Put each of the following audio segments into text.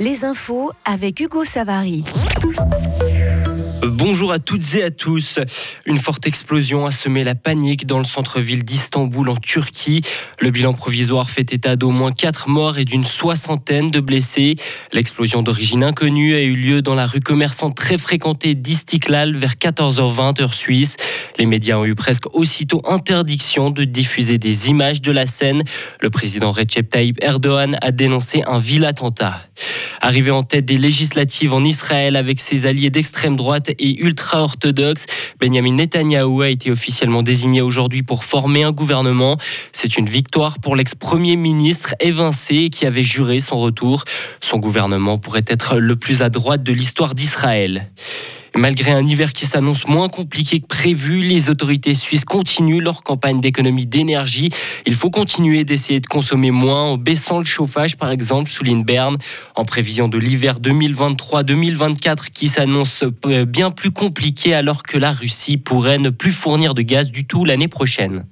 Les infos avec Hugo Savary. Bonjour à toutes et à tous. Une forte explosion a semé la panique dans le centre-ville d'Istanbul en Turquie. Le bilan provisoire fait état d'au moins 4 morts et d'une soixantaine de blessés. L'explosion d'origine inconnue a eu lieu dans la rue commerçante très fréquentée d'Istiklal vers 14h20 heure suisse. Les médias ont eu presque aussitôt interdiction de diffuser des images de la scène. Le président Recep Tayyip Erdogan a dénoncé un vil attentat. Arrivé en tête des législatives en Israël avec ses alliés d'extrême droite et ultra-orthodoxes, Benjamin Netanyahou a été officiellement désigné aujourd'hui pour former un gouvernement. C'est une victoire pour l'ex-premier ministre évincé qui avait juré son retour. Son gouvernement pourrait être le plus à droite de l'histoire d'Israël. Malgré un hiver qui s'annonce moins compliqué que prévu, les autorités suisses continuent leur campagne d'économie d'énergie. Il faut continuer d'essayer de consommer moins en baissant le chauffage, par exemple, souligne Berne, en prévision de l'hiver 2023-2024 qui s'annonce euh, bien plus compliqué alors que la Russie pourrait ne plus fournir de gaz du tout l'année prochaine.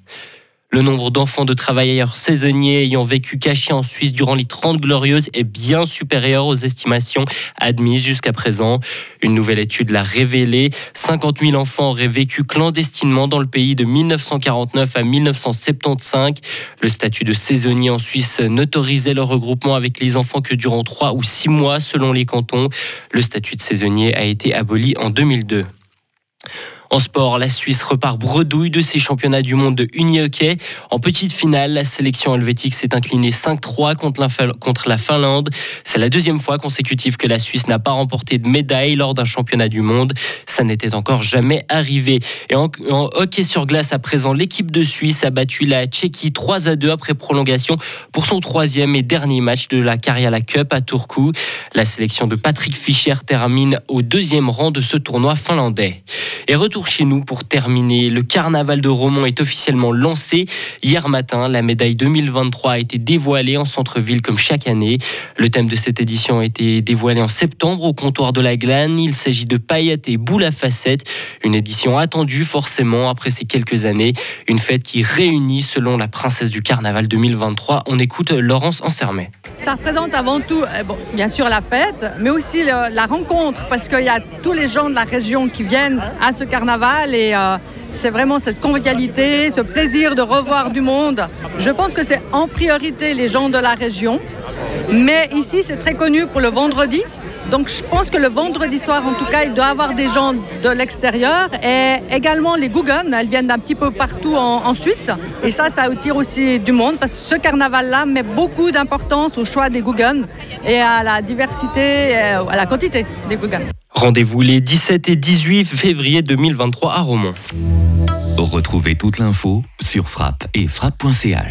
Le nombre d'enfants de travailleurs saisonniers ayant vécu cachés en Suisse durant les 30 glorieuses est bien supérieur aux estimations admises jusqu'à présent. Une nouvelle étude l'a révélé. 50 000 enfants auraient vécu clandestinement dans le pays de 1949 à 1975. Le statut de saisonnier en Suisse n'autorisait le regroupement avec les enfants que durant 3 ou 6 mois selon les cantons. Le statut de saisonnier a été aboli en 2002. En sport, la Suisse repart bredouille de ses championnats du monde de uni-hockey. En petite finale, la sélection helvétique s'est inclinée 5-3 contre la Finlande. C'est la deuxième fois consécutive que la Suisse n'a pas remporté de médaille lors d'un championnat du monde. Ça n'était encore jamais arrivé. Et en, hockey sur glace à présent, l'équipe de Suisse a battu la Tchéquie 3 à 2 après prolongation pour son troisième et dernier match de la Karjala Cup à Turku. La sélection de Patrick Fischer termine au deuxième rang de ce tournoi finlandais. Et retour chez nous pour terminer. Le carnaval de Romont est officiellement lancé. Hier matin, la médaille 2023 a été dévoilée en centre-ville comme chaque année. Le thème de cette édition a été dévoilé en septembre au comptoir de la Glane. Il s'agit de paillettes et boules à facettes. Une édition attendue forcément après ces quelques années. Une fête qui réunit selon la princesse du carnaval 2023. On écoute Laurence Ansermet. Ça représente avant tout, euh, bon, bien sûr, la fête, mais aussi la rencontre, parce qu'il y a tous les gens de la région qui viennent à ce carnaval et euh, c'est vraiment cette convivialité, ce plaisir de revoir du monde. Je pense que c'est en priorité les gens de la région, mais ici c'est très connu pour le vendredi. Donc je pense que le vendredi soir, en tout cas, il doit y avoir des gens de l'extérieur. Et également les Guggen, elles viennent d'un petit peu partout en, Suisse. Et ça, ça attire aussi du monde parce que ce carnaval-là met beaucoup d'importance au choix des Guggen et à la diversité, à la quantité des Guggen. Rendez-vous les 17 et 18 février 2023 à Romont. Retrouvez toute l'info sur frappe et frappe.ch.